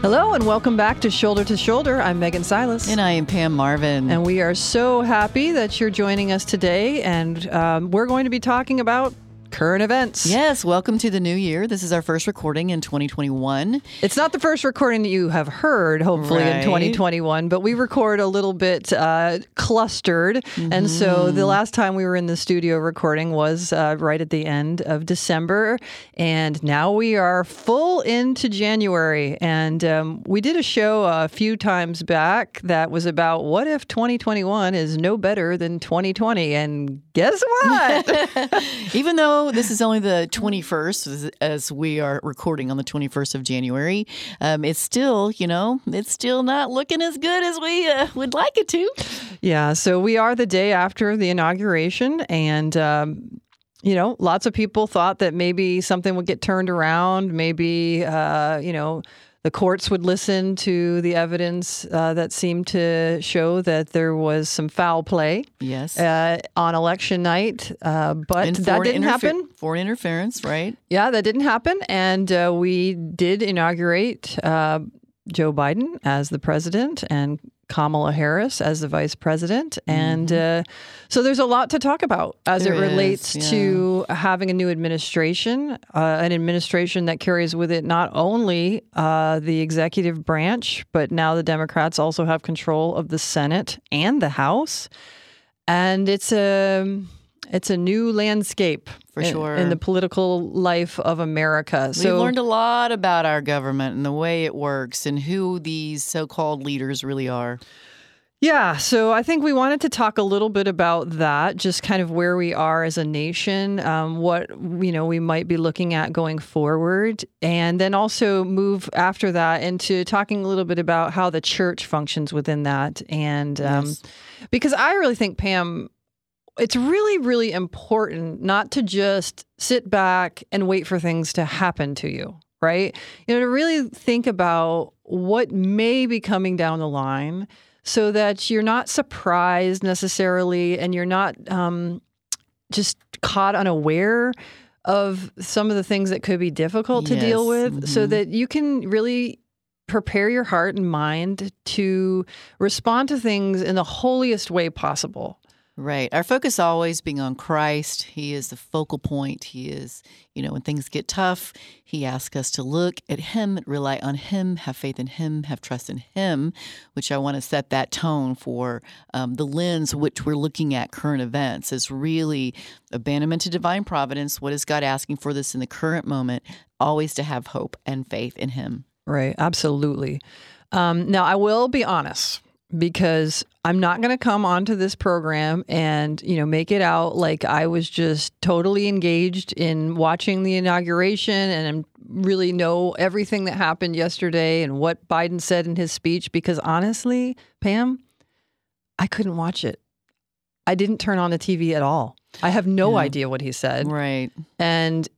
Hello and welcome back to Shoulder to Shoulder. I'm Megan Silas. And I am Pam Marvin. And we are so happy that you're joining us today. And um, we're going to be talking about current events. Yes, welcome to the new year. This is our first recording in 2021. It's not the first recording that you have heard, hopefully, Right. in 2021, but we record a little bit uh, clustered. And so Mm-hmm. the last time we were in the studio recording was uh, right at the end of December. And now we are full into January. And um, we did a show a few times back that was about what if 2021 is no better than 2020? And guess what? Even though this is only the 21st, as- we are recording on the 21st of January, um, it's still, you know, it's still not looking as good as we uh, would like it to. Yeah, so we are the day after the inauguration, and um, you know, lots of people thought that maybe something would get turned around. Maybe uh, you know, the courts would listen to the evidence uh, that seemed to show that there was some foul play Yes. uh, on election night, uh, but that didn't interfe- happen. Foreign interference, right? Yeah, that didn't happen, and uh, we did inaugurate uh, Joe Biden as the president and Kamala Harris as the vice president, and uh, so there's a lot to talk about as There it relates is, to having a new administration, uh, an administration that carries with it not only uh, the executive branch, but now the Democrats also have control of the Senate and the House, and it's a it's a new landscape For in- sure. in the political life of America. We've So learned a lot about our government and the way it works and who these so called leaders really are. Yeah, so I think we wanted to talk a little bit about that, just kind of where we are as a nation, um, what you know we might be looking at going forward, and then also move after that into talking a little bit about how the church functions within that, and um, Yes. because I really think Pam, it's really really important not to just sit back and wait for things to happen to you, right? You know, to really think about what may be coming down the line so that you're not surprised necessarily and you're not um, just caught unaware of some of the things that could be difficult to deal with so mhm. that you can really prepare your heart and mind to respond to things in the holiest way possible. Right. Our focus always being on Christ. He is the focal point. He is, you know, when things get tough, He asks us to look at Him, rely on Him, have faith in Him, have trust in Him, which I want to set that tone for um, the lens which we're looking at current events is really abandonment to divine providence. What is God asking for this in the current moment? Always to have hope and faith in Him. Right, absolutely. Um, now, I will be honest because I'm not going to come onto this program and you know make it out like I was just totally engaged in watching the inauguration and really know everything that happened yesterday and what Biden said in his speech. Because honestly, Pam, I couldn't watch it. I didn't turn on the TV at all. I have no Yeah. idea what he said, Right. and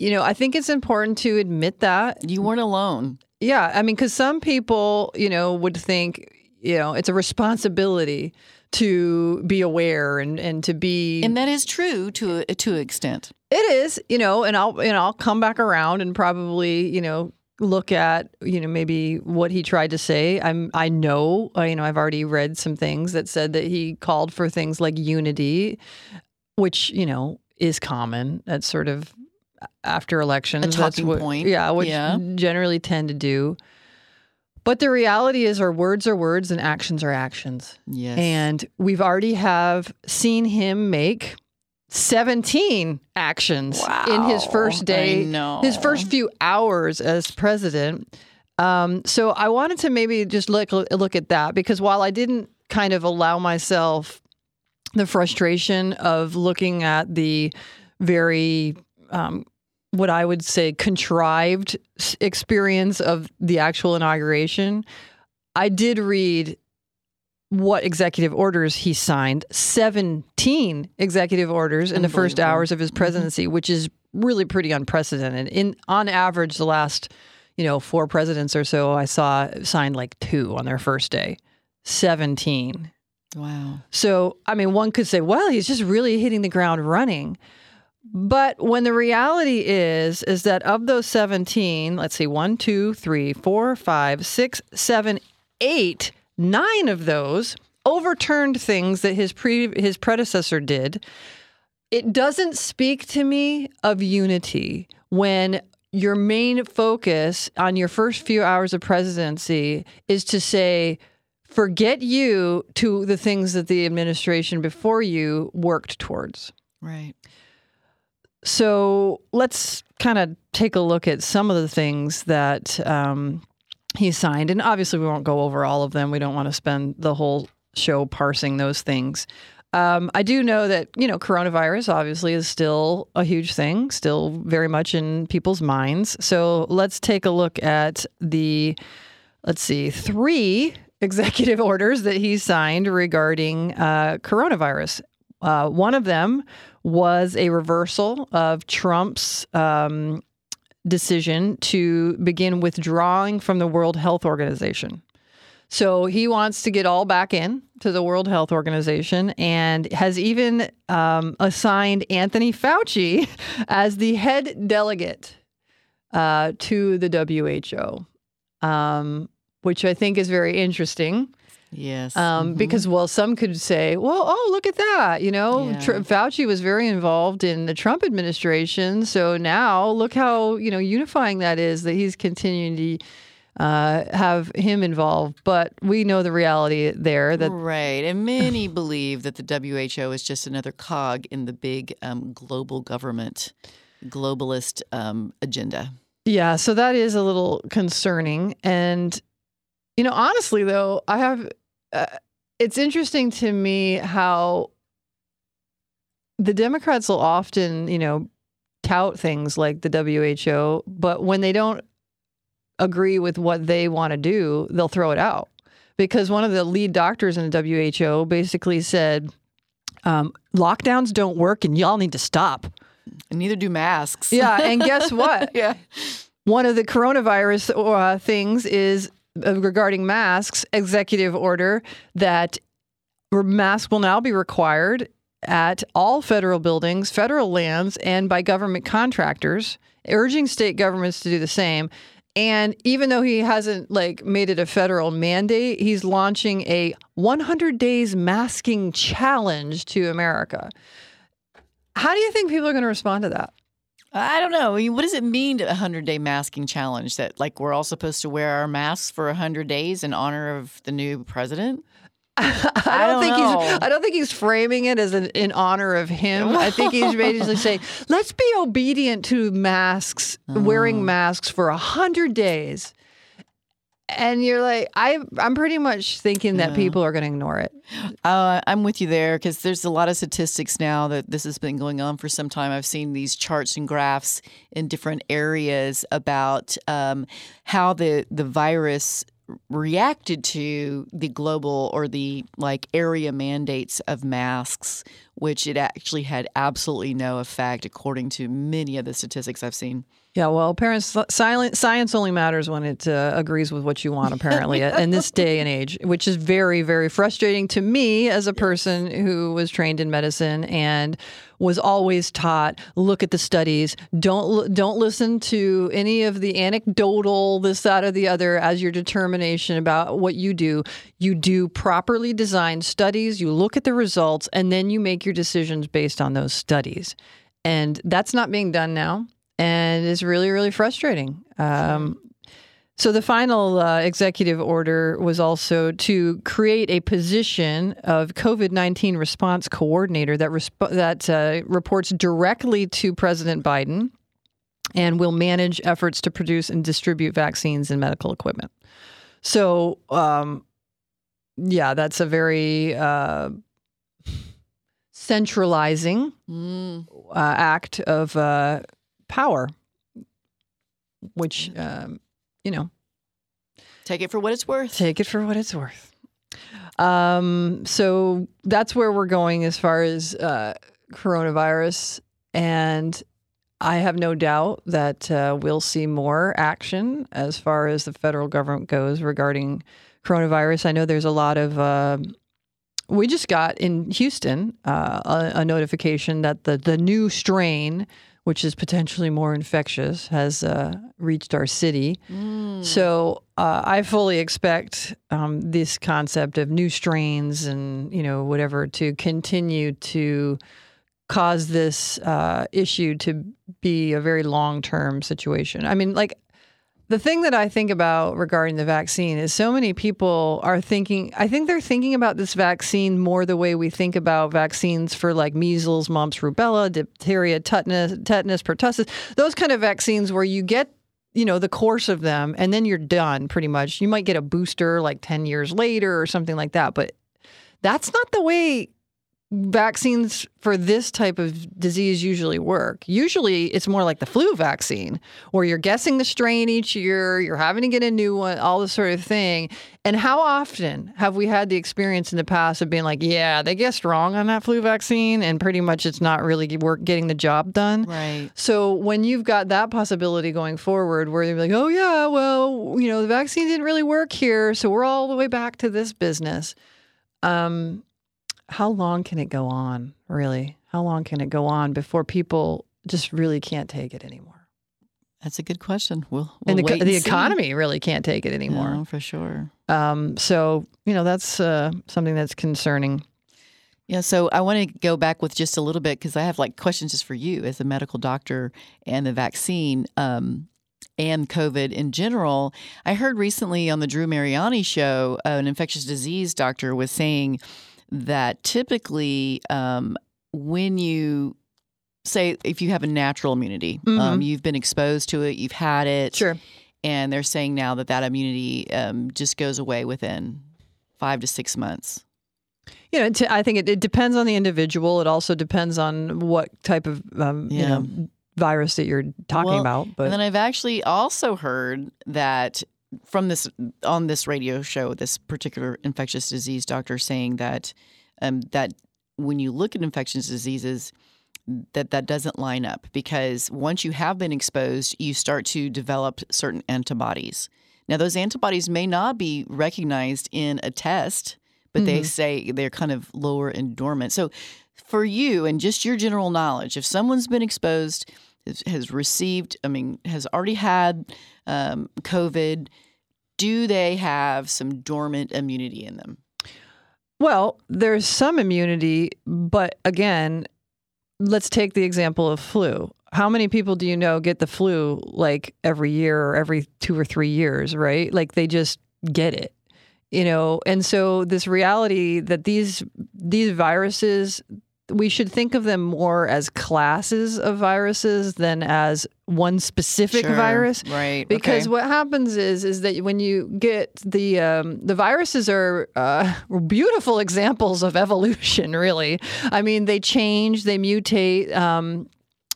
you know I think it's important to admit that You weren't alone. yeah, I mean, because some people, you know, would think, you know, it's a responsibility to be aware and and to be. And that is true to a, to an extent. it is, you know, and I'll and I'll come back around and probably, you know, look at, you know, maybe what he tried to say. I'm I know, uh, you know, I've already read some things that said that he called for things like unity, which you know is common. That's sort of after elections. That's talking what, point. Yeah, which Yeah. generally tend to do. But the reality is, our words are words and actions are actions. Yes. And we've already have seen him make 17 actions in his first day, his first few hours as president. Um, so I wanted to maybe just look look at that because while I didn't kind of allow myself the frustration of looking at the very um, what I would say contrived experience of the actual inauguration, I did read what executive orders he signed 17 executive orders in the first hours of his mm-hmm. presidency which is really pretty unprecedented in on average the last you know four presidents or so i saw signed like two on their first day 17 wow. so, I mean, one could say, well, he's just really hitting the ground running. But when the reality is, is that of those 17, let's see, one, two, three, four, five, six, seven, eight, nine of those overturned things that his pre his predecessor did. It doesn't speak to me of unity when your main focus on your first few hours of presidency is to say, forget you to the things that the administration before you worked towards. Right. So let's kind of take a look at some of the things that um, he signed. And obviously, we won't go over all of them. We don't want to spend the whole show parsing those things. Um, I do know that, you know, coronavirus obviously is still a huge thing, still very much in people's minds. So let's take a look at the, let's see, three executive orders that he signed regarding uh, coronavirus. Uh, one of them was a reversal of Trump's um, decision to begin withdrawing from the World Health Organization. So he wants to get all back in to the World Health Organization and has even um, assigned Anthony Fauci as the head delegate uh, to the WHO, um, which I think is very interesting. Yes. Um, Mhm. Because, well, some could say, well, oh, look at that. You know, Yeah. Tr- Fauci was very involved in the Trump administration. So now look how, you know, unifying that is that he's continuing to uh, have him involved. But we know the reality there that, right. And many believe that the WHO is just another cog in the big um, global government, globalist um, agenda. yeah, so that is a little concerning. And, you know, honestly, though, I have, uh, it's interesting to me how the Democrats will often, you know, tout things like the WHO, but when they don't agree with what they want to do, they'll throw it out. Because one of the lead doctors in the WHO basically said, um, lockdowns don't work and y'all need to stop. And neither do masks. Yeah. And guess what? yeah. One of the coronavirus uh, things is Uh, regarding masks, executive order that masks will now be required at all federal buildings, federal lands, and by government contractors, urging state governments to do the same. And even though he hasn't like made it a federal mandate, he's launching a 100 days masking challenge to America. How do you think people are going to respond to that? I don't know. I mean, what does it mean to a 100 day masking challenge? That, like, we're all supposed to wear our masks for a 100 days in honor of the new president? I don't, I don't think know. he's. I don't think he's framing it as an, in honor of him. I think he's basically saying, "Let's be obedient to masks, Oh. wearing masks for a hundred days." And you're like, I, I'm pretty much thinking that Yeah. people are going to ignore it. Uh, I'm with you there because there's a lot of statistics now that this has been going on for some time. I've seen these charts and graphs in different areas about um, how the the virus reacted to the global or the like area mandates of masks, which it actually had absolutely no effect, according to many of the statistics I've seen. Yeah, well, parents, silent science only matters when it uh, agrees with what you want. Apparently, in this day and age, which is very, very frustrating to me as a person who was trained in medicine and was always taught: look at the studies. Don't don't listen to any of the anecdotal, this, that, or the other as your determination about what you do. You do properly designed studies. You look at the results, and then you make your decisions based on those studies. And that's not being done now and it's really really frustrating. Um, so the final uh, executive order was also to create a position of COVID nineteen response coordinator that resp- that uh, reports directly to President Biden and will manage efforts to produce and distribute vaccines and medical equipment. So, um, yeah, that's a very uh, centralizing Mm. uh, act of uh, power, which um, you know, Take it for what it's worth. take it for what it's worth. Um, so that's where we're going as far as uh, coronavirus, and I have no doubt that uh, we'll see more action as far as the federal government goes regarding coronavirus. I know there's a lot of uh, we just got in Houston uh, a, a notification that the the new strain, which is potentially more infectious, has uh, reached our city. So uh, I fully expect um, this concept of new strains and you know whatever to continue to cause this uh, issue to be a very long term situation. I mean, like the thing that I think about regarding the vaccine is so many people are thinking, I think they're thinking about this vaccine more the way we think about vaccines for like measles, mumps, rubella, diphtheria, tetanus, tetanus, pertussis, those kind of vaccines where you get you know the course of them and then you're done pretty much. You might get a booster like 10 years later or something like that but that's not the way vaccines for this type of disease usually work. Usually it's more like the flu vaccine where you're guessing the strain each year, you're having to get a new one, all this sort of thing. And how often have we had the experience in the past of being like, yeah, they guessed wrong on that flu vaccine and pretty much it's not really work getting the job done. Right. So when you've got that possibility going forward where they're like, oh yeah, well, you know, the vaccine didn't really work here, so we're all the way back to this business. Um how long can it go on, really? How long can it go on before people just really can't take it anymore? That's a good question. We'll, we'll and the, wait the economy really can't take it anymore. No, for sure. Um, so, you know, that's uh, something that's concerning. Yeah, so I want to go back with just a little bit because I have like questions just for you as a medical doctor and the vaccine um, and COVID in general. I heard recently on the Drew Mariani show, uh, an infectious disease doctor was saying that typically um, when you say if you have a natural immunity, um, Mhm. you've been exposed to it, you've had it, Sure. and they're saying now that that immunity um, just goes away within five to six months. You know, t- I think it, it depends on the individual. It also depends on what type of, um, you know, virus that you're talking Well, about. But and then I've actually also heard that from this on this radio show, this particular infectious disease doctor saying that um, that when you look at infectious diseases, that that doesn't line up because once you have been exposed, you start to develop certain antibodies. Now, those antibodies may not be recognized in a test, but they Mhm. say they're kind of lower and dormant. So, for you and just your general knowledge, if someone's been exposed, has, received, I mean, has already had um, COVID, do they have some dormant immunity in them? Well, there's some immunity, but again, let's take the example of flu. How many people do you know get the flu like every year or every two or three years, right? Like they just get it. You know, and so this reality that these these viruses we should think of them more as classes of viruses than as one specific Sure. virus right? because okay. what happens is is that when you get the um, the viruses are uh, beautiful examples of evolution. Really, I mean, they change, they mutate. Um,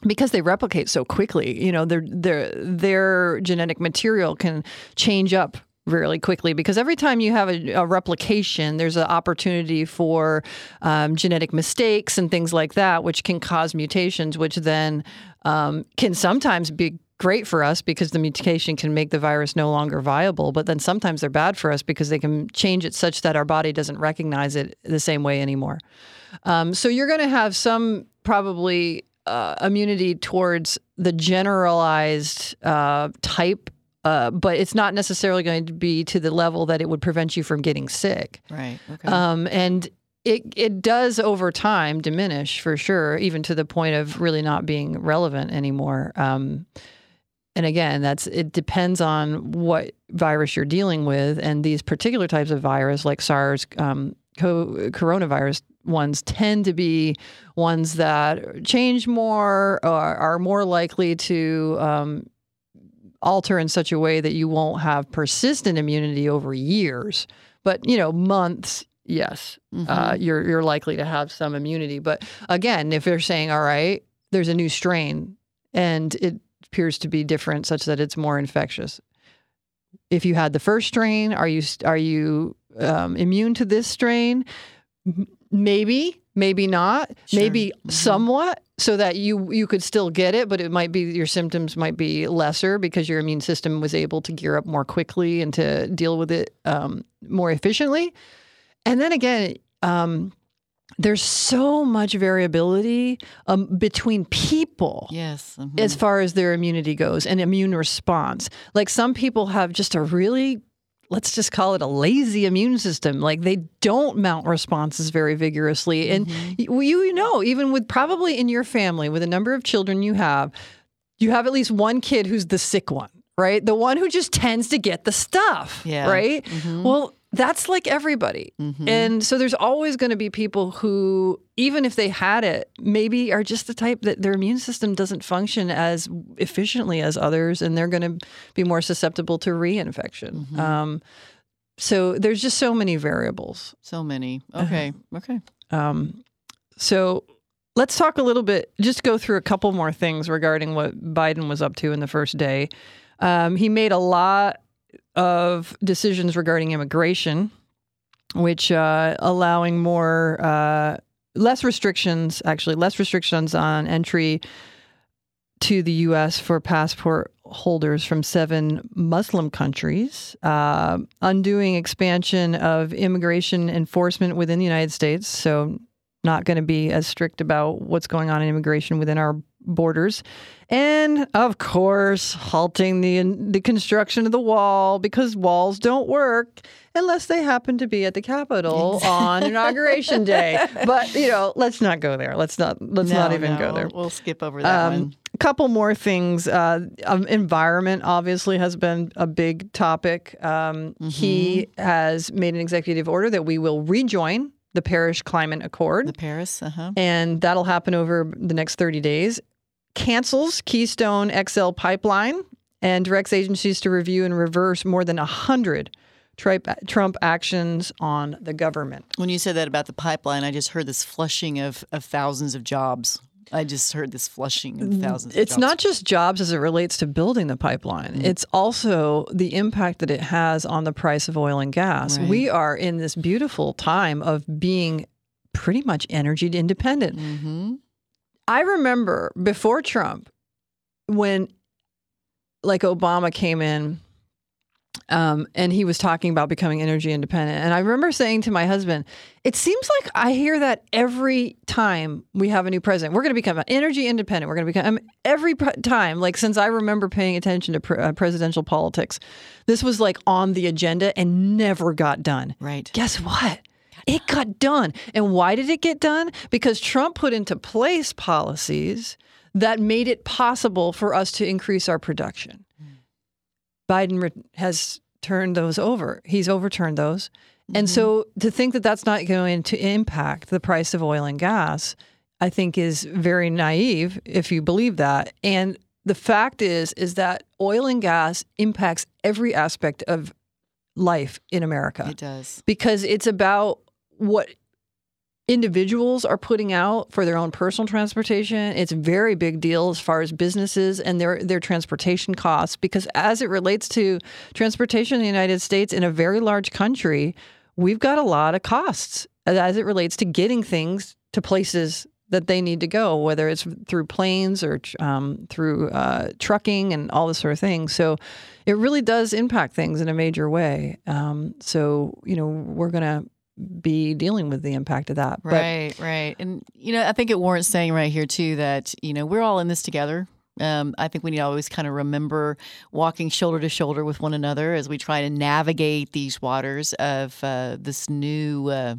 because they replicate so quickly, you know, their their their genetic material can change up really quickly because every time you have a, a replication, there's an opportunity for um, genetic mistakes and things like that, which can cause mutations, which then um, can sometimes be great for us because the mutation can make the virus no longer viable. But then sometimes they're bad for us because they can change it such that our body doesn't recognize it the same way anymore. Um, so you're going to have some probably uh, immunity towards the generalized uh, type. Uh, but it's not necessarily going to be to the level that it would prevent you from getting sick. right. Okay. Um, and it it does over time diminish for sure, even to the point of really not being relevant anymore. Um, and again, that's it depends on what virus you're dealing with, and these particular types of virus, like SARS, um, co- coronavirus ones, tend to be ones that change more or are more likely to um, alter in such a way that you won't have persistent immunity over years, but you know months. Yes, Mhm. uh, you're you're likely to have some immunity. But again, if they're saying, all right, there's a new strain and it appears to be different, such that it's more infectious. If you had the first strain, are you are you um, immune to this strain? Maybe, maybe not. Sure. Maybe Mhm. somewhat, so that you you could still get it, but it might be your symptoms might be lesser because your immune system was able to gear up more quickly and to deal with it um, more efficiently. And then again, um, there's so much variability um, between people Yes. mhm. as far as their immunity goes and immune response. Like some people have just a really, let's just call it a lazy immune system. Like they don't mount responses very vigorously. And Mm-hmm. y- you know, even with probably in your family, with a number of children you have, you have at least one kid who's the sick one, right? The one who just tends to get the stuff, Yeah. right? Mhm. Well, that's like everybody. Mhm. And so there's always going to be people who, even if they had it, maybe are just the type that their immune system doesn't function as efficiently as others, and they're going to be more susceptible to reinfection. Mhm. Um, so there's just so many variables. so many. Okay. Okay. Um, so let's talk a little bit, just go through a couple more things regarding what Biden was up to in the first day. Um, he made a lot of decisions regarding immigration, which uh, allowing more, uh, less restrictions, actually, less restrictions on entry to the U.S. for passport holders from seven Muslim countries, uh, undoing expansion of immigration enforcement within the United States. So, not going to be as strict about what's going on in immigration within our borders, and of course, halting the the construction of the wall because walls don't work unless they happen to be at the Capitol on inauguration day. But you know, let's not go there. Let's not let's not even no, go there. We'll, skip over that Um, one. a couple more things. Uh, um, environment obviously has been a big topic. Um, He has made an executive order that we will rejoin the Paris Climate Accord, The Paris. Uh huh. and that'll happen over the next 30 days. Cancels Keystone XL pipeline and directs agencies to review and reverse more than 100 Trump Trump actions on the government. When you said that about the pipeline, I just heard this flushing of, of thousands of jobs. I just heard this flushing of thousands. It's of jobs. It's not just jobs as it relates to building the pipeline. Mm. It's also the impact that it has on the price of oil and gas. Right. We are in this beautiful time of being pretty much energy independent. Mm-hmm. I remember before Trump, when like Obama came in um, and he was talking about becoming energy independent. And I remember saying to my husband, it seems like I hear that every time we have a new president. We're going to become energy independent. We're going to become every time, like since I remember paying attention to pr- uh, presidential politics, this was like on the agenda and never got done. Right. Guess what? It got done. And why did it get done? Because Trump put into place policies that made it possible for us to increase our production. Biden re- has turned those over. He's overturned those. And so mm-hmm. to think that that's not going to impact the price of oil and gas, I think is very naive if you believe that. And the fact is is that oil and gas impacts every aspect of life in America It does. because it's about what individuals are putting out for their own personal transportation. It's a very big deal as far as businesses and their their transportation costs because as it relates to transportation in the United States in a very large country, we've got a lot of costs as it relates to getting things to places that they need to go, whether it's through planes or um, through uh, trucking and all this sort of thing. So it really does impact things in a major way. Um, so, you know, we're going to be dealing with the impact of that. Right, right. And, you know, I think it warrants saying right here, too, that, you know, we're all in this together. Um, I think we need to always kind of remember walking shoulder to shoulder with one another as we try to navigate these waters of uh, this new, uh,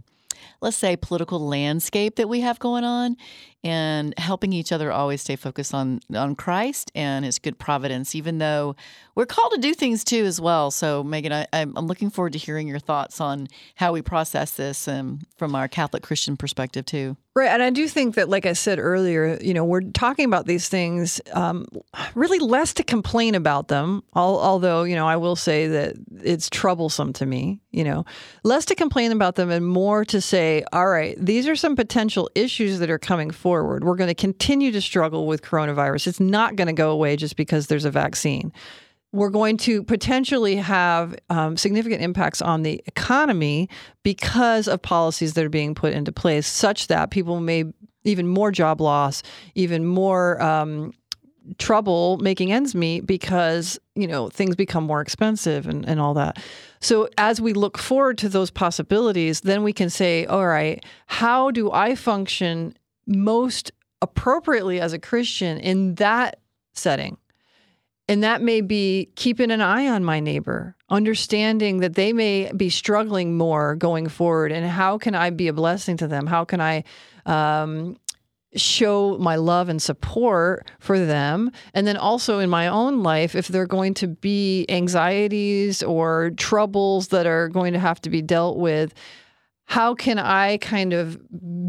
let's say, political landscape that we have going on, and helping each other always stay focused on on Christ and His good providence. Even though we're called to do things too as well. So, Megan, I, I'm I'm looking forward to hearing your thoughts on how we process this um, from our Catholic Christian perspective too. Right. And I do think that, like I said earlier, you know, we're talking about these things um, really less to complain about them, al- although, you know, I will say that it's troublesome to me, you know, less to complain about them and more to say, all right, these are some potential issues that are coming forward. We're going to continue to struggle with coronavirus. It's not going to go away just because there's a vaccine. We're going to potentially have um, significant impacts on the economy because of policies that are being put into place, such that people may even more job loss, even more um, trouble making ends meet because you know things become more expensive and, and all that. So as we look forward to those possibilities then we can say all right how do i function most appropriately as a christian in that setting and that may be keeping an eye on my neighbor, understanding that they may be struggling more going forward. And how can I be a blessing to them? How can I um, show my love and support for them? And then also in my own life, if there are going to be anxieties or troubles that are going to have to be dealt with, how can I kind of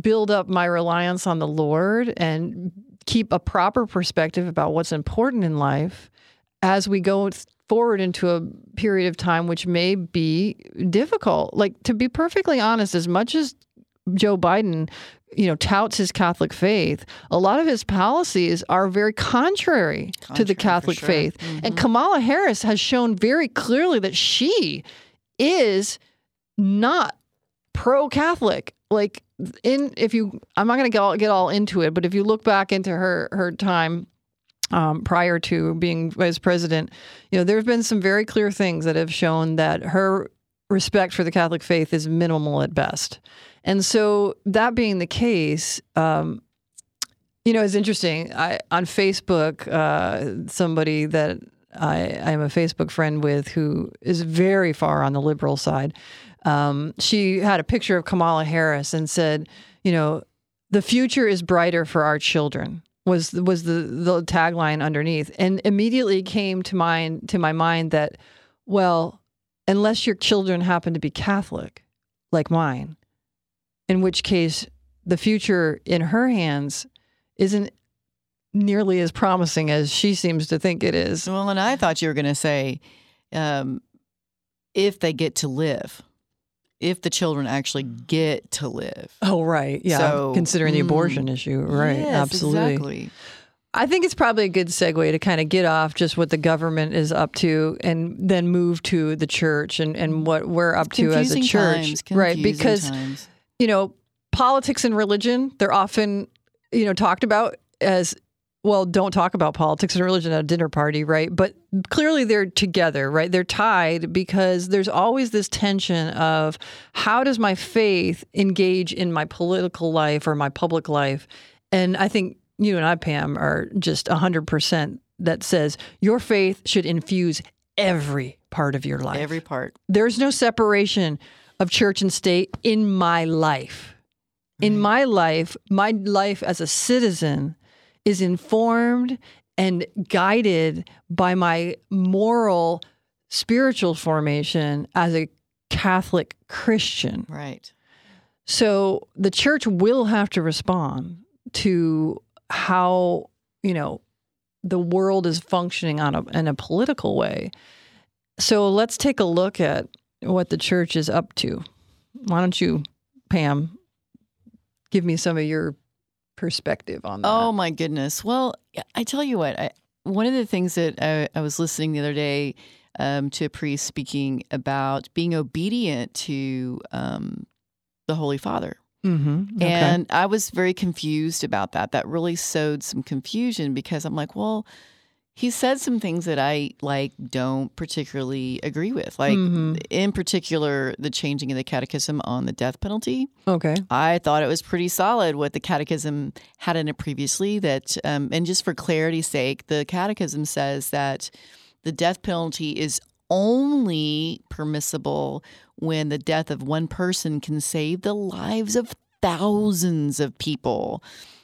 build up my reliance on the Lord and keep a proper perspective about what's important in life? as we go forward into a period of time which may be difficult. Like to be perfectly honest, as much as Joe Biden, you know, touts his Catholic faith, a lot of his policies are very contrary, contrary to the Catholic sure. faith. Mm-hmm. And Kamala Harris has shown very clearly that she is not pro-Catholic. Like in if you I'm not going to get all, get all into it, but if you look back into her her time um, prior to being vice president, you know, there have been some very clear things that have shown that her respect for the Catholic faith is minimal at best. And so, that being the case, um, you know, it's interesting. I on Facebook, uh, somebody that I, I am a Facebook friend with who is very far on the liberal side. Um, she had a picture of Kamala Harris and said, you know, the future is brighter for our children was was the the tagline underneath, and immediately came to mind to my mind that, well, unless your children happen to be Catholic, like mine, in which case the future in her hands isn't nearly as promising as she seems to think it is. Well, and I thought you were going to say, um, if they get to live if the children actually get to live. Oh, right. Yeah. So, considering the mm, abortion issue. Right. Yes, Absolutely. Exactly. I think it's probably a good segue to kind of get off just what the government is up to and then move to the church and, and what we're up to as a church. Times, right. Because, times. you know, politics and religion, they're often, you know, talked about as well, don't talk about politics and religion at a dinner party, right? But clearly they're together, right? They're tied because there's always this tension of how does my faith engage in my political life or my public life? And I think you and I, Pam, are just 100% that says your faith should infuse every part of your life. Every part. There's no separation of church and state in my life. In my life, my life as a citizen is informed and guided by my moral spiritual formation as a Catholic Christian. Right. So the church will have to respond to how, you know, the world is functioning on a, in a political way. So let's take a look at what the church is up to. Why don't you, Pam, give me some of your perspective on that? Oh my goodness. Well, I tell you what, I, one of the things that I, I was listening the other day um, to a priest speaking about being obedient to um, the Holy Father. Mm-hmm. Okay. And I was very confused about that. That really sowed some confusion because I'm like, well, he said some things that I like don't particularly agree with. Like mm-hmm. in particular, the changing of the catechism on the death penalty. Okay, I thought it was pretty solid what the catechism had in it previously. That um, and just for clarity's sake, the catechism says that the death penalty is only permissible when the death of one person can save the lives of thousands of people.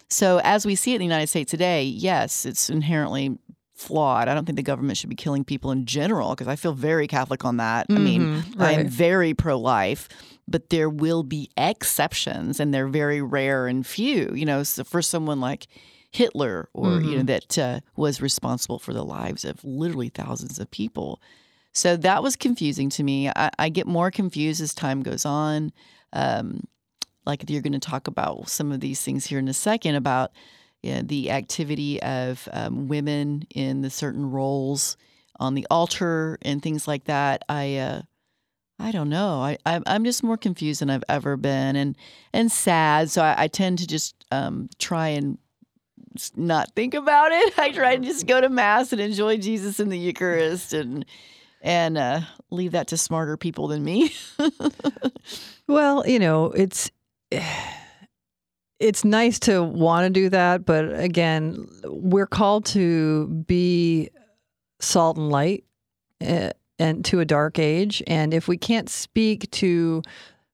So, as we see it in the United States today, yes, it's inherently flawed. I don't think the government should be killing people in general because I feel very Catholic on that. Mm-hmm, I mean, right. I am very pro life, but there will be exceptions and they're very rare and few. You know, so for someone like Hitler or, mm-hmm. you know, mm-hmm. that uh, was responsible for the lives of literally thousands of people. So that was confusing to me. I, I get more confused as time goes on. Um, like you're going to talk about some of these things here in a second about yeah, the activity of um, women in the certain roles on the altar and things like that. I uh, I don't know. I, I am just more confused than I've ever been, and and sad. So I, I tend to just um, try and not think about it. I try to just go to mass and enjoy Jesus in the Eucharist and and uh, leave that to smarter people than me. well, you know, it's it's nice to want to do that, but again, we're called to be salt and light uh, and to a dark age, and if we can't speak to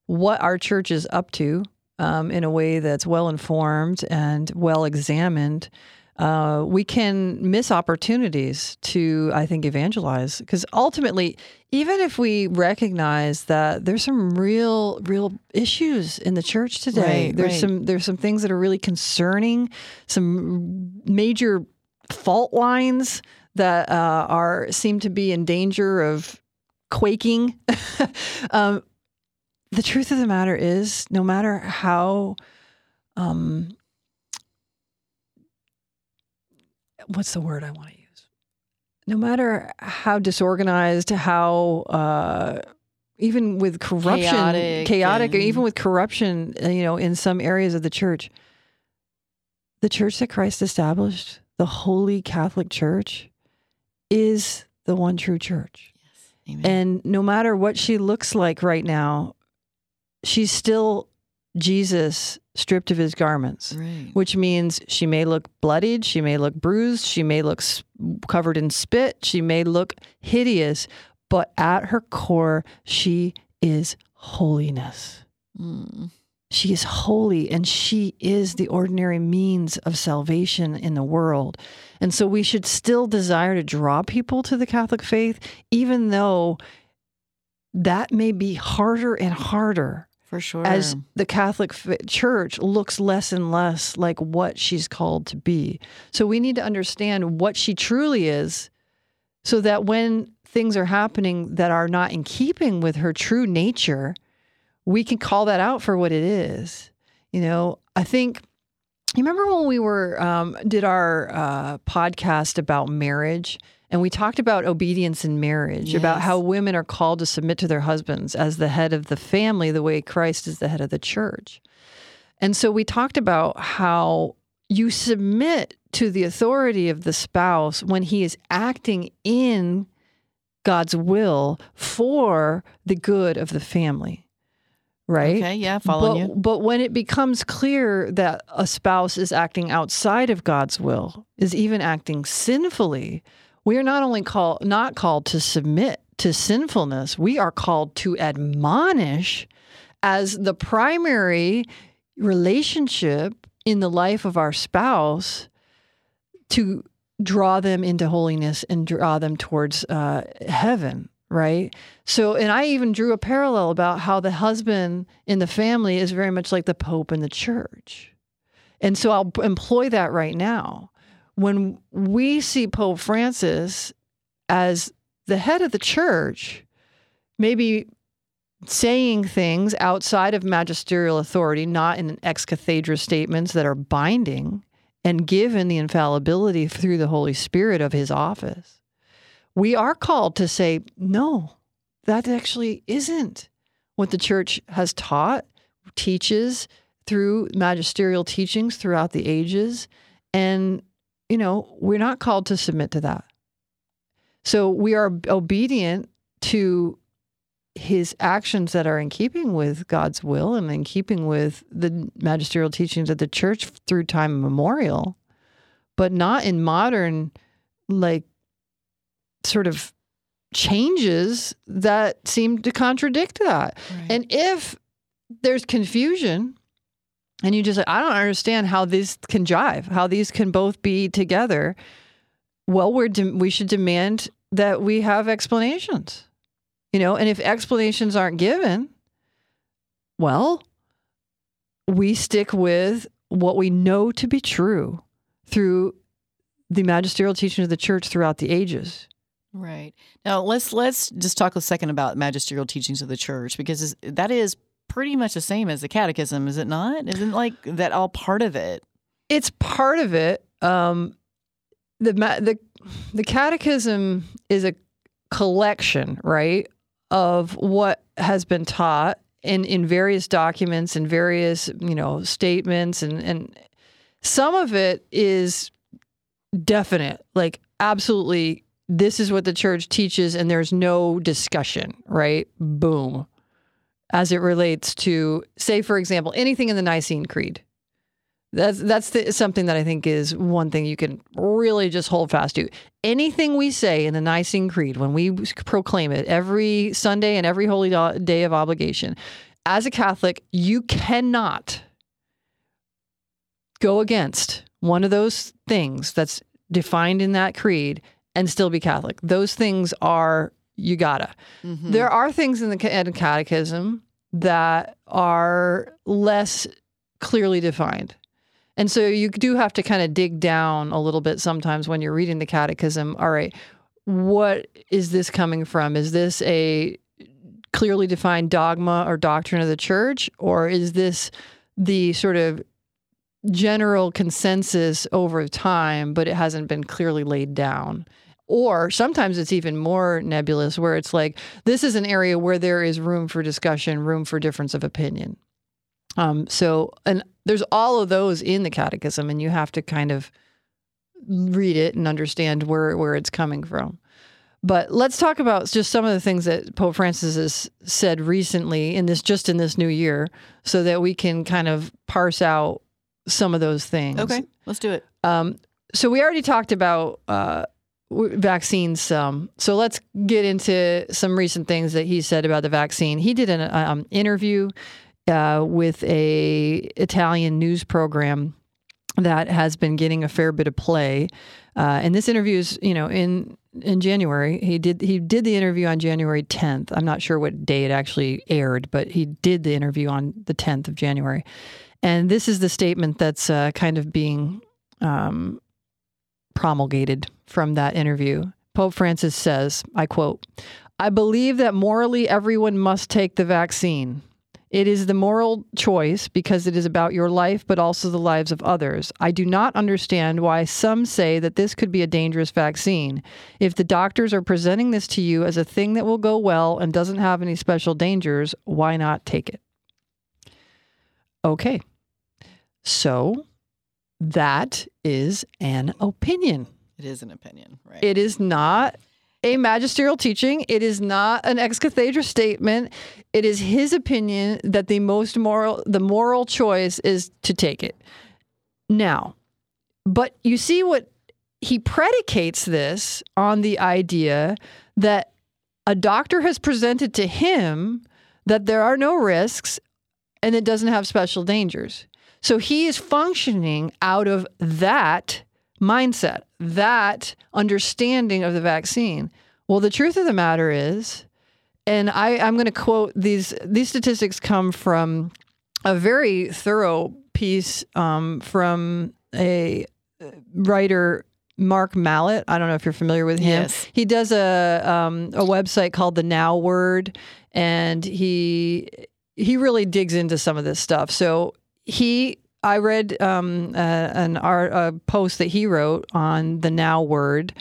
what our church is up to um, in a way that's well informed and well examined, uh, we can miss opportunities to, I think, evangelize. Because ultimately, even if we recognize that there's some real, real issues in the church today, Right, there's right. some there's some things that are really concerning, some major fault lines that uh, are seem to be in danger of quaking. um, the truth of the matter is, no matter how um, what's the word I want to use? No matter how disorganized, how uh, even with corruption, Chaotic chaotic, and- even with corruption, uh, you know, in some areas of the church, the church that Christ established, the Holy Catholic Church, is the one true church. Amen. And no matter what she looks like right now, she's still Jesus stripped of his garments right. which means she may look bloodied, she may look bruised, she may look s- covered in spit, she may look hideous, but at her core, she is holiness. Mm. She is holy and she is the ordinary means of salvation in the world. And so we should still desire to draw people to the Catholic faith, even though that may be harder and harder For sure. as the Catholic Church looks less and less like what she's called to be. So we need to understand what she truly is so that when things are happening that are not in keeping with her true nature, we can call that out for what it is. You know, I think you remember when we were um, did our uh, podcast about marriage and we talked about obedience in marriage about how women are called to submit to their husbands as the head of the family the way christ is the head of the church. And so we talked about how you submit to the authority of the spouse when he is acting in god's will for the good of the family right? Okay, yeah, following but, you. But when it becomes clear that a spouse is acting outside of God's will, is even acting sinfully, we are not only called not called to submit to sinfulness, we are called to admonish as the primary relationship in the life of our spouse to draw them into holiness and draw them towards uh, heaven, right? So, and I even drew a parallel about how the husband in the family is very much like the Pope in the church. And so I'll employ that right now. When we see Pope Francis as the head of the church, maybe saying things outside of magisterial authority, not in ex cathedra statements that are binding and given the infallibility through the Holy Spirit of his office, we are called to say, no, that actually isn't what the church has taught, teaches through magisterial teachings throughout the ages. And, you know, we're not called to submit to that. So we are obedient to his actions that are in keeping with God's will and in keeping with the magisterial teachings of the church through time immemorial, but not in modern, like, sort of changes that seem to contradict that. Right. And if there's confusion and you just like, I don't understand how these can jive, how these can both be together, well, we're we should demand that we have explanations. You know, and if explanations aren't given, well, we stick with what we know to be true through the magisterial teaching of the church throughout the ages. Right. Now let's let's just talk a second about magisterial teachings of the church because that is pretty much the same as the catechism, is it not? Isn't like that all part of it? it's part of it. Um, the the the catechism is a collection, right, of what has been taught in in various documents and various you know statements and and Some of it is definite, like absolutely. This is what the church teaches, and there's no discussion, right? Boom. As it relates to, say, for example, anything in the Nicene Creed. That's that's the, something that I think is one thing you can really just hold fast to. Anything we say in the Nicene Creed when we proclaim it every Sunday and every holy day of obligation, as a Catholic, you cannot go against one of those things that's defined in that creed and still be Catholic. Those things are you gotta. Mm-hmm. There are things in the catechism that are less clearly defined. And so you do have to kind of dig down a little bit sometimes when you're reading the catechism. All right, what is this coming from? Is this a clearly defined dogma or doctrine of the church? Or is this the sort of general consensus over time, but it hasn't been clearly laid down. Or sometimes it's even more nebulous, where it's like, this is an area where there is room for discussion, room for difference of opinion. Um, so, and there's all of those in the catechism, and you have to kind of read it and understand where, where it's coming from. But let's talk about just some of the things that Pope Francis has said recently in this, just in this new year, so that we can kind of parse out some of those things. Okay, let's do it. Um, so we already talked about uh, vaccines some. So let's get into some recent things that he said about the vaccine. He did an um, interview uh, with a Italian news program that has been getting a fair bit of play. Uh, and this interview is, you know, in in January. He did he did the interview on January 10th. I'm not sure what day it actually aired, but he did the interview on the 10th of January. And this is the statement that's uh, kind of being um, promulgated from that interview. Pope Francis says, I quote, I believe that morally everyone must take the vaccine. It is the moral choice because it is about your life, but also the lives of others. I do not understand why some say that this could be a dangerous vaccine. If the doctors are presenting this to you as a thing that will go well and doesn't have any special dangers, why not take it? Okay. So that is an opinion. It is an opinion, right? It is not a magisterial teaching. It is not an ex cathedra statement. It is his opinion that the most moral, the moral choice is to take it. Now, but you see what he predicates this on the idea that a doctor has presented to him that there are no risks and it doesn't have special dangers. So he is functioning out of that mindset, that understanding of the vaccine. Well, the truth of the matter is, and I, I'm going to quote these. These statistics come from a very thorough piece um, from a writer Mark Mallett. I don't know if you're familiar with him. Yes. He does a um, a website called the Now Word, and he he really digs into some of this stuff. So he, I read um, uh, an art, a post that he wrote on the Now Word.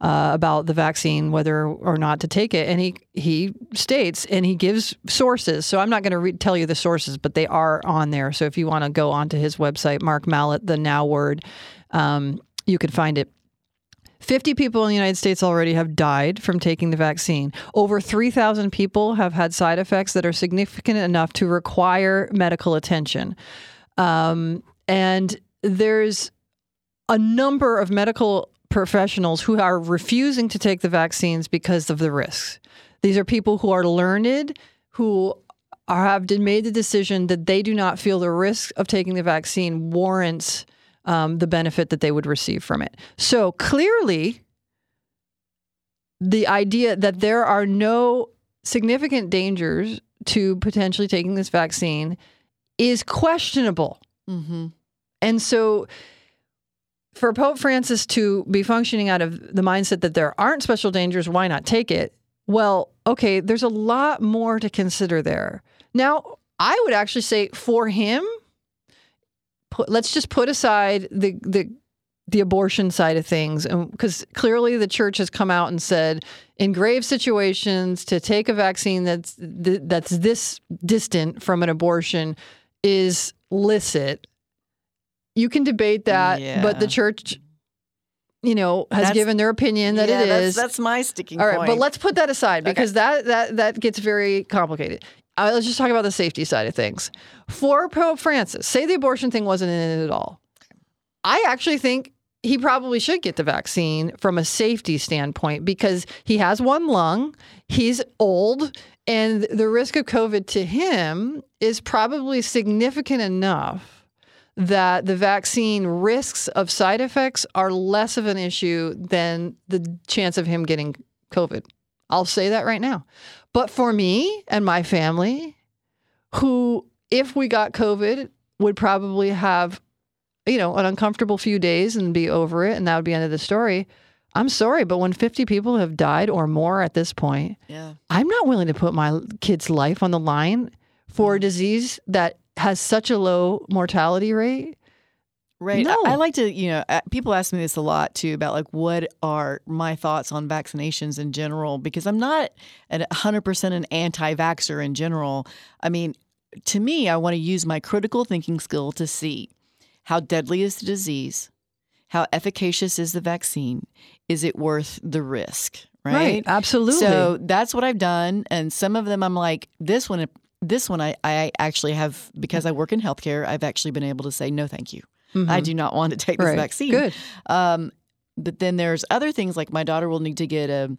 Uh, about the vaccine, whether or not to take it, and he he states and he gives sources. So I'm not going to re- tell you the sources, but they are on there. So if you want to go onto his website, Mark Mallett, the Now Word, um, you could find it. 50 people in the United States already have died from taking the vaccine. Over 3,000 people have had side effects that are significant enough to require medical attention. Um, and there's a number of medical professionals who are refusing to take the vaccines because of the risks. These are people who are learned, who are, have made the decision that they do not feel the risk of taking the vaccine warrants um, the benefit that they would receive from it. So clearly, the idea that there are no significant dangers to potentially taking this vaccine is questionable. Mm-hmm. And so, for Pope Francis to be functioning out of the mindset that there aren't special dangers, why not take it? Well, okay, there's a lot more to consider there. Now, I would actually say for him, put, let's just put aside the the the abortion side of things because clearly the church has come out and said in grave situations to take a vaccine that's that's this distant from an abortion is licit you can debate that, but the church, you know, has That's- given their opinion that yeah, it that's. That's my sticking point. All right, point. but let's put that aside because that that that gets very complicated. Uh, let's just talk about the safety side of things. For Pope Francis, say the abortion thing wasn't in it at all. I actually think he probably should get the vaccine from a safety standpoint because he has one lung, he's old, and the risk of COVID to him is probably significant enough that the vaccine risks of side effects are less of an issue than the chance of him getting COVID. I'll say that right now. But for me and my family, who, if we got COVID, would probably have, you know, an uncomfortable few days and be over it, and that would be end of the story. I'm sorry, but when 50 people have died or more at this point, yeah. I'm not willing to put my kid's life on the line for a mm. disease that has such a low mortality rate. Right. No. I, I like to, you know, people ask me this a lot too about like what are my thoughts on vaccinations in general because I'm not a 100% an anti vaxxer in general. I mean, to me, I want to use my critical thinking skill to see how deadly is the disease, how efficacious is the vaccine, is it worth the risk, right? Absolutely. So that's what I've done. And some of them I'm like, this one, this one I, I actually have, because I work in healthcare, I've actually been able to say, no, thank you. I do not want to take this Mm-hmm. Right. vaccine. Good. Um, but then there's other things like my daughter will need to get a,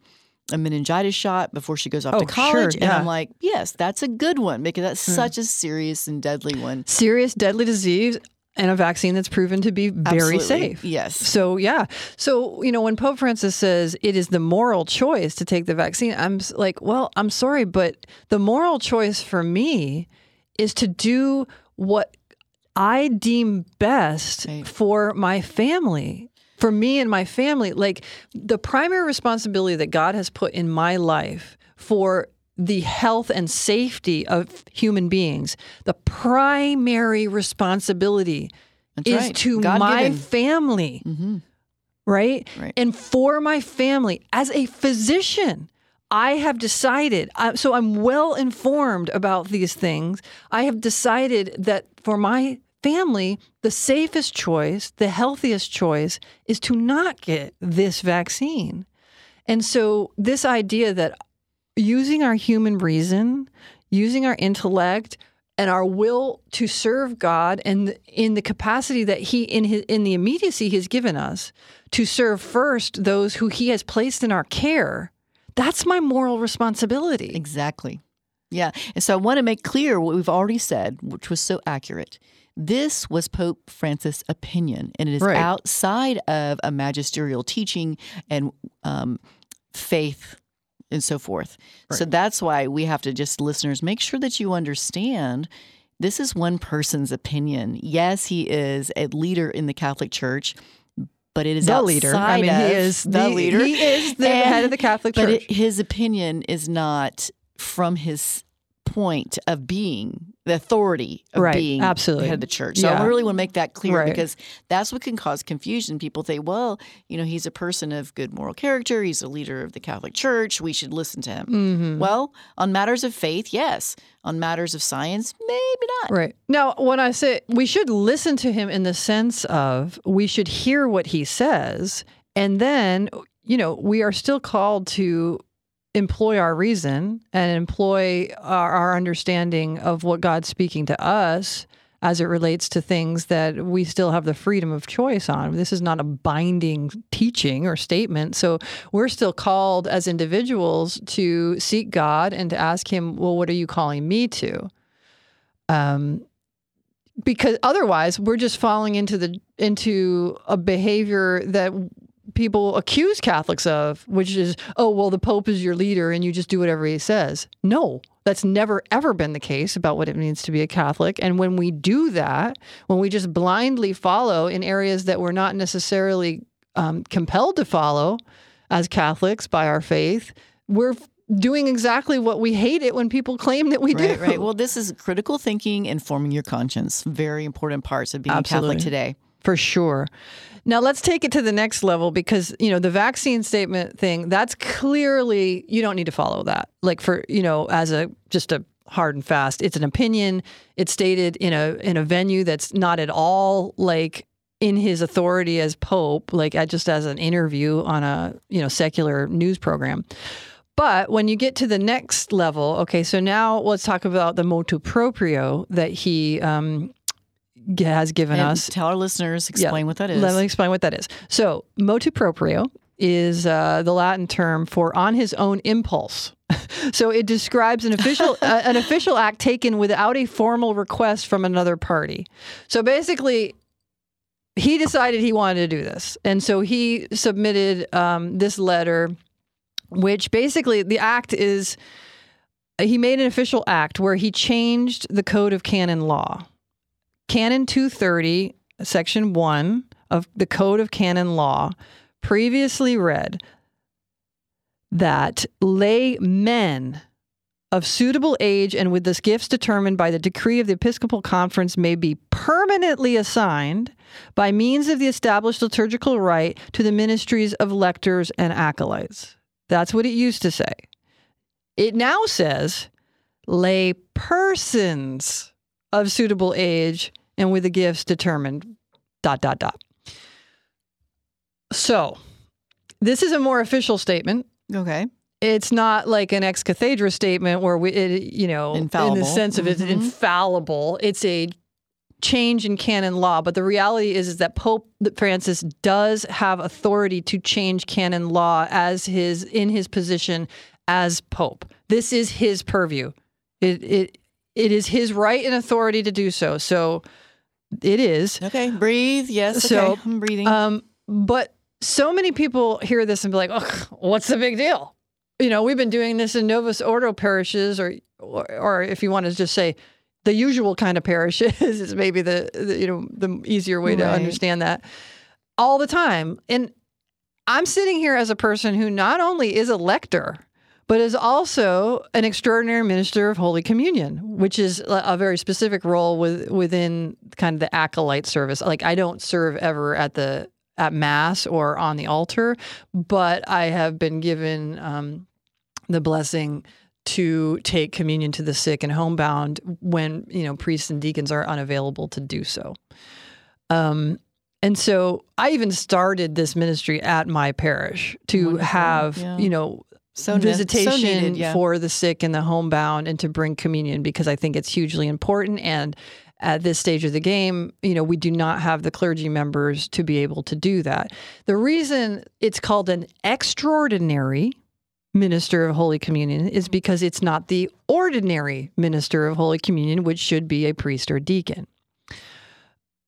a meningitis shot before she goes off Oh, to college. sure, And. I'm like, yes, that's a good one because that's such a serious and deadly one. Serious deadly disease and a vaccine that's proven to be very Absolutely. safe. Yes. So yeah. So you know when Pope Francis says it is the moral choice to take the vaccine, I'm like, well, I'm sorry, but the moral choice for me is to do what I deem best Right. for my family. For me and my family, like the primary responsibility that God has put in my life for the health and safety of human beings, the primary responsibility That's is right. to God my given. family, Mhm. right? Right. And for my family, as a physician, I have decided, I- so I'm well informed about these things. I have decided that for my family, the safest choice, the healthiest choice is to not get this vaccine. And so, this idea that using our human reason, using our intellect, and our will to serve God and in the capacity that he in his in the immediacy he's given us to serve first those who he has placed in our care that's my moral responsibility Exactly. Yeah. And so I want to make clear what we've already said, which was so accurate. This was Pope Francis' opinion, and it is Right. outside of a magisterial teaching and um, faith and so forth. So that's why we have to just, listeners, make sure that you understand this is one person's opinion. Yes, he is a leader in the Catholic Church, but it is the leader i mean he is the, the leader. he is the And- head of the catholic but church it, his opinion is not from his point of being the authority of Right, being absolutely. the head of the church. So Yeah. I really want to make that clear Right. because that's what can cause confusion. People think, well, you know, he's a person of good moral character. He's a leader of the Catholic Church. We should listen to him. Mm-hmm. Well, on matters of faith, yes. On matters of science, maybe not. Right. Now, when I say we should listen to him in the sense of we should hear what he says, and then, you know, we are still called to employ our reason and employ our, our understanding of what God's speaking to us as it relates to things that we still have the freedom of choice on. This is not a binding teaching or statement. So we're still called as individuals to seek God and to ask Him, well, what are you calling me to? um, because otherwise we're just falling into the into a behavior that people accuse Catholics of, which is, oh well, the Pope is your leader and you just do whatever he says. No, that's never ever been the case about what it means to be a Catholic. And when we do that, when we just blindly follow in areas that we're not necessarily um, compelled to follow as Catholics by our faith, we're doing exactly what we hate it when people claim that we Right, do. right. Right. Well, this is critical thinking and forming your conscience. Very important parts of being Absolutely. Catholic today. For sure. Now let's take it to the next level because you know the vaccine statement thing. That's clearly you don't need to follow that. Like for you know as a just a hard and fast. It's an opinion. It's stated in a in a venue that's not at all like in his authority as pope, like just as an interview on a you know secular news program. But when you get to the next level, okay, so now let's talk about the motu proprio that he um, has given And us. Tell our listeners, explain what that is. Let me explain what that is. So, motu proprio is uh, the Latin term for on his own impulse. so it describes an official uh, an official act taken without a formal request from another party. So basically, he decided he wanted to do this, and so he submitted um, this letter, which basically the act is he made an official act where he changed the code of canon law. Canon 230, section 1 of the Code of Canon Law previously read that lay men of suitable age and with the gifts determined by the decree of the Episcopal Conference may be permanently assigned by means of the established liturgical rite to the ministries of lectors and acolytes. That's what it used to say. It now says lay persons of suitable age and with the gifts determined dot dot dot. So, this is a more official statement. okay. It's not like an ex cathedra statement where we, it, you know, in the sense of it's Mhm. infallible. It's a change in canon law, but the reality is, is that Pope Francis does have authority to change canon law as his in his position as Pope. This is his purview. It it it is his right and authority to do so. So it is. Okay. Breathe. Yes. So, okay. I'm breathing. Um, but so many people hear this and be like, "Oh, what's the big deal?" You know, we've been doing this in Novus Ordo parishes, or, or, or if you want to just say the usual kind of parishes, is maybe the, the you know the easier way to understand that all the time. And I'm sitting here as a person who not only is a lector, but is also an extraordinary minister of Holy Communion, which is a very specific role with, within kind of the acolyte service. Like I don't serve ever at the at mass or on the altar, but I have been given um, the blessing to take communion to the sick and homebound when you know priests and deacons are unavailable to do so. Um, and so I even started this ministry at my parish to Wonderful. have Yeah. you know so visitation so needed, yeah. for the sick and the homebound and to bring communion because I think it's hugely important. And at this stage of the game, you know, we do not have the clergy members to be able to do that. The reason it's called an extraordinary minister of Holy Communion is because it's not the ordinary minister of Holy Communion, which should be a priest or deacon.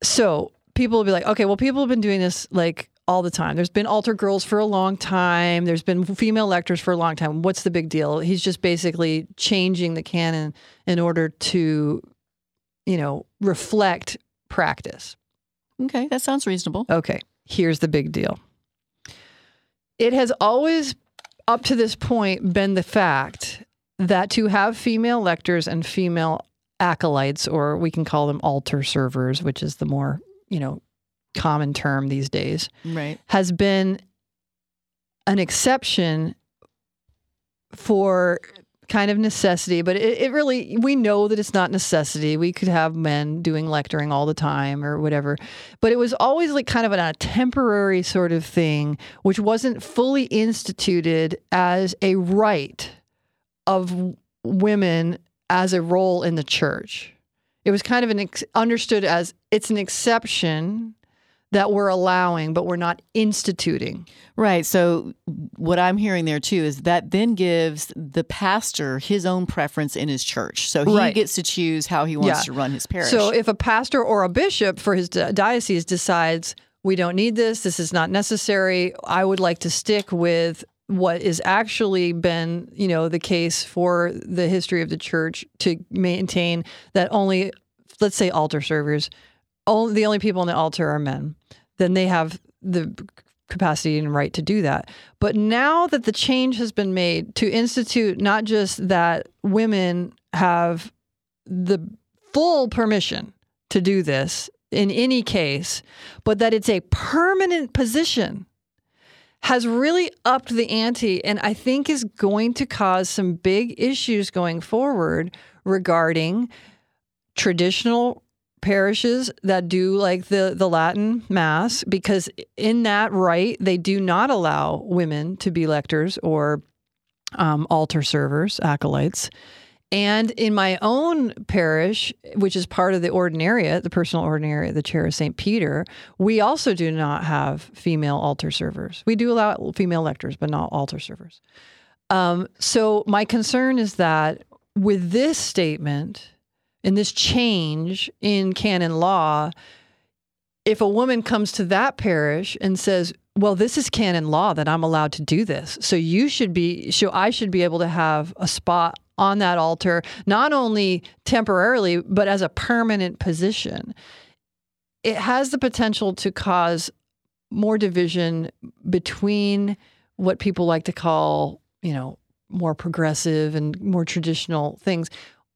So people will be like, okay, well, people have been doing this like all the time. There's been altar girls for a long time. There's been female lectors for a long time. What's the big deal? He's just basically changing the canon in order to, you know, reflect practice. Okay. That sounds reasonable. Okay, here's the big deal. It has always, up to this point, been the fact that to have female lectors and female acolytes, or we can call them altar servers, which is the more, you know, common term these days, Right. has been an exception for kind of necessity, but it, it really, we know that it's not necessity. We could have men doing lecturing all the time or whatever, but it was always like kind of a temporary sort of thing, which wasn't fully instituted as a right of women as a role in the church. It was kind of an ex- understood as it's an exception that we're allowing, but we're not instituting. Right. So what I'm hearing there too is that then gives the pastor his own preference in his church. So he Right. gets to choose how he wants Yeah. to run his parish. So if a pastor or a bishop for his diocese decides we don't need this, this is not necessary, I would like to stick with what is actually been, you know, the case for the history of the church to maintain that only let's say altar servers, the only people on the altar are men. Then they have the capacity and right to do that. But now that the change has been made to institute not just that women have the full permission to do this in any case, but that it's a permanent position has really upped the ante and I think is going to cause some big issues going forward regarding traditional parishes that do like the the Latin mass because in that rite they do not allow women to be lectors or um, altar servers, acolytes. And in my own parish, which is part of the ordinariate, the personal ordinariate, the chair of St. Peter, we also do not have female altar servers. We do allow female lectors, but not altar servers. Um, so my concern is that with this statement and this change in canon law, if a woman comes to that parish and says, well, this is canon law that I'm allowed to do this. So you should be, so I should be able to have a spot on that altar, not only temporarily, but as a permanent position. It has the potential to cause more division between what people like to call, you know, more progressive and more traditional things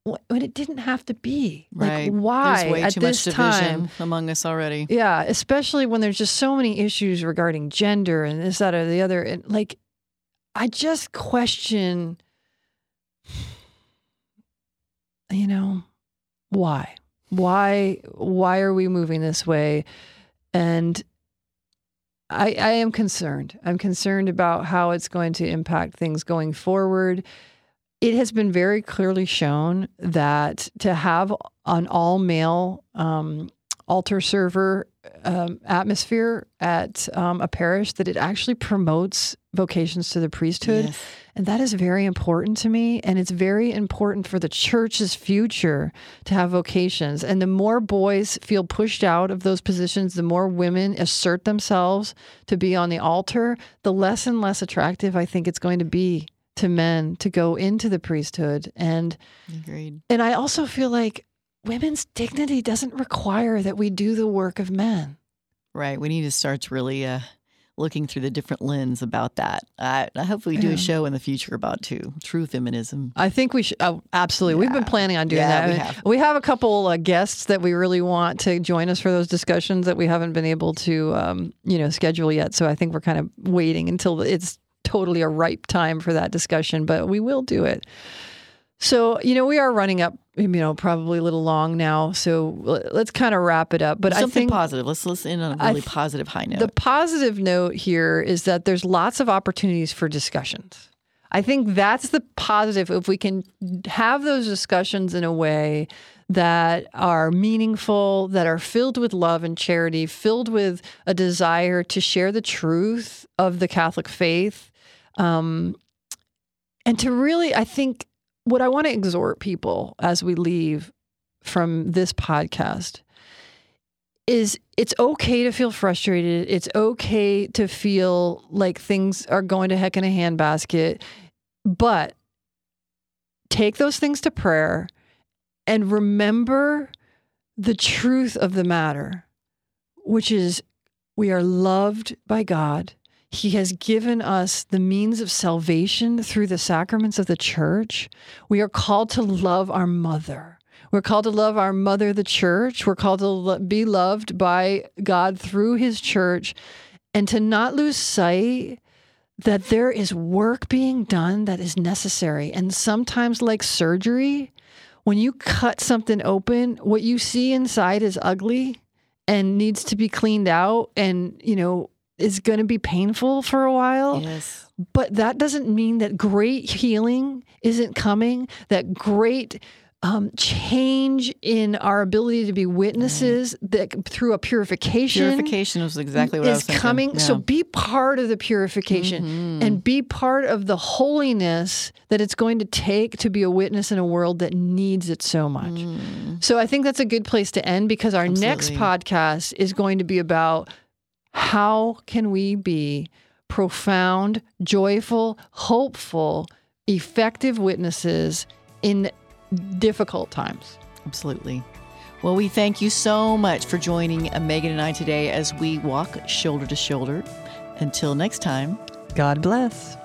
when it didn't have to be. Right. Like why There's way at too this much time? among us already. Yeah, especially when there's just so many issues regarding gender and this, that, or the other. And like, I just question, you know, why? Why? Why are we moving this way? And I, I am concerned. I'm concerned about how it's going to impact things going forward. It has been very clearly shown that to have an all male um, altar server um, atmosphere at um, a parish that it actually promotes vocations to the priesthood Yes. and that is very important to me and it's very important for the church's future to have vocations and the more boys feel pushed out of those positions the more women assert themselves to be on the altar the less and less attractive i think it's going to be to men to go into the priesthood and Agreed. and I also feel like women's dignity doesn't require that we do the work of men. Right. We need to start really uh, looking through the different lens about that. I, I hope we do Yeah. a show in the future about too true feminism. I think we should oh, absolutely. We've been planning on doing Yeah, that. we have. we have a couple uh, guests that we really want to join us for those discussions that we haven't been able to, um, you know, schedule yet. So I think we're kind of waiting until it's totally a ripe time for that discussion. But we will do it. So you know, we are running up, you know, probably a little long now. So let's kind of wrap it up. But I Something think positive. Let's let's end on a I really th- positive high note. The positive note here is that there's lots of opportunities for discussions. I think that's the positive. If we can have those discussions in a way that are meaningful, that are filled with love and charity, filled with a desire to share the truth of the Catholic faith, um, and to really, I think, what I want to exhort people as we leave from this podcast is it's okay to feel frustrated. It's okay to feel like things are going to heck in a handbasket, but take those things to prayer and remember the truth of the matter, which is we are loved by God. He has given us the means of salvation through the sacraments of the church. We are called to love our mother. We're called to love our mother, the church. We're called to lo- be loved by God through his church and to not lose sight that there is work being done that is necessary. And sometimes, like surgery, when you cut something open, what you see inside is ugly and needs to be cleaned out and, you know, is going to be painful for a while. yes. But that doesn't mean that great healing isn't coming, that great um, change in our ability to be witnesses that through a purification, Purification was exactly what is I was thinking. coming. So Yeah. Mm-hmm. be part of the purification and be part of the holiness that it's going to take to be a witness in a world that needs it so much. So I think that's a good place to end because our next Mm. Podcast is going to be about how can we be profound, joyful, hopeful, effective witnesses in difficult times. Absolutely. Well, we thank you so much for joining Megan and I today as we walk shoulder to shoulder. Until next time. God bless.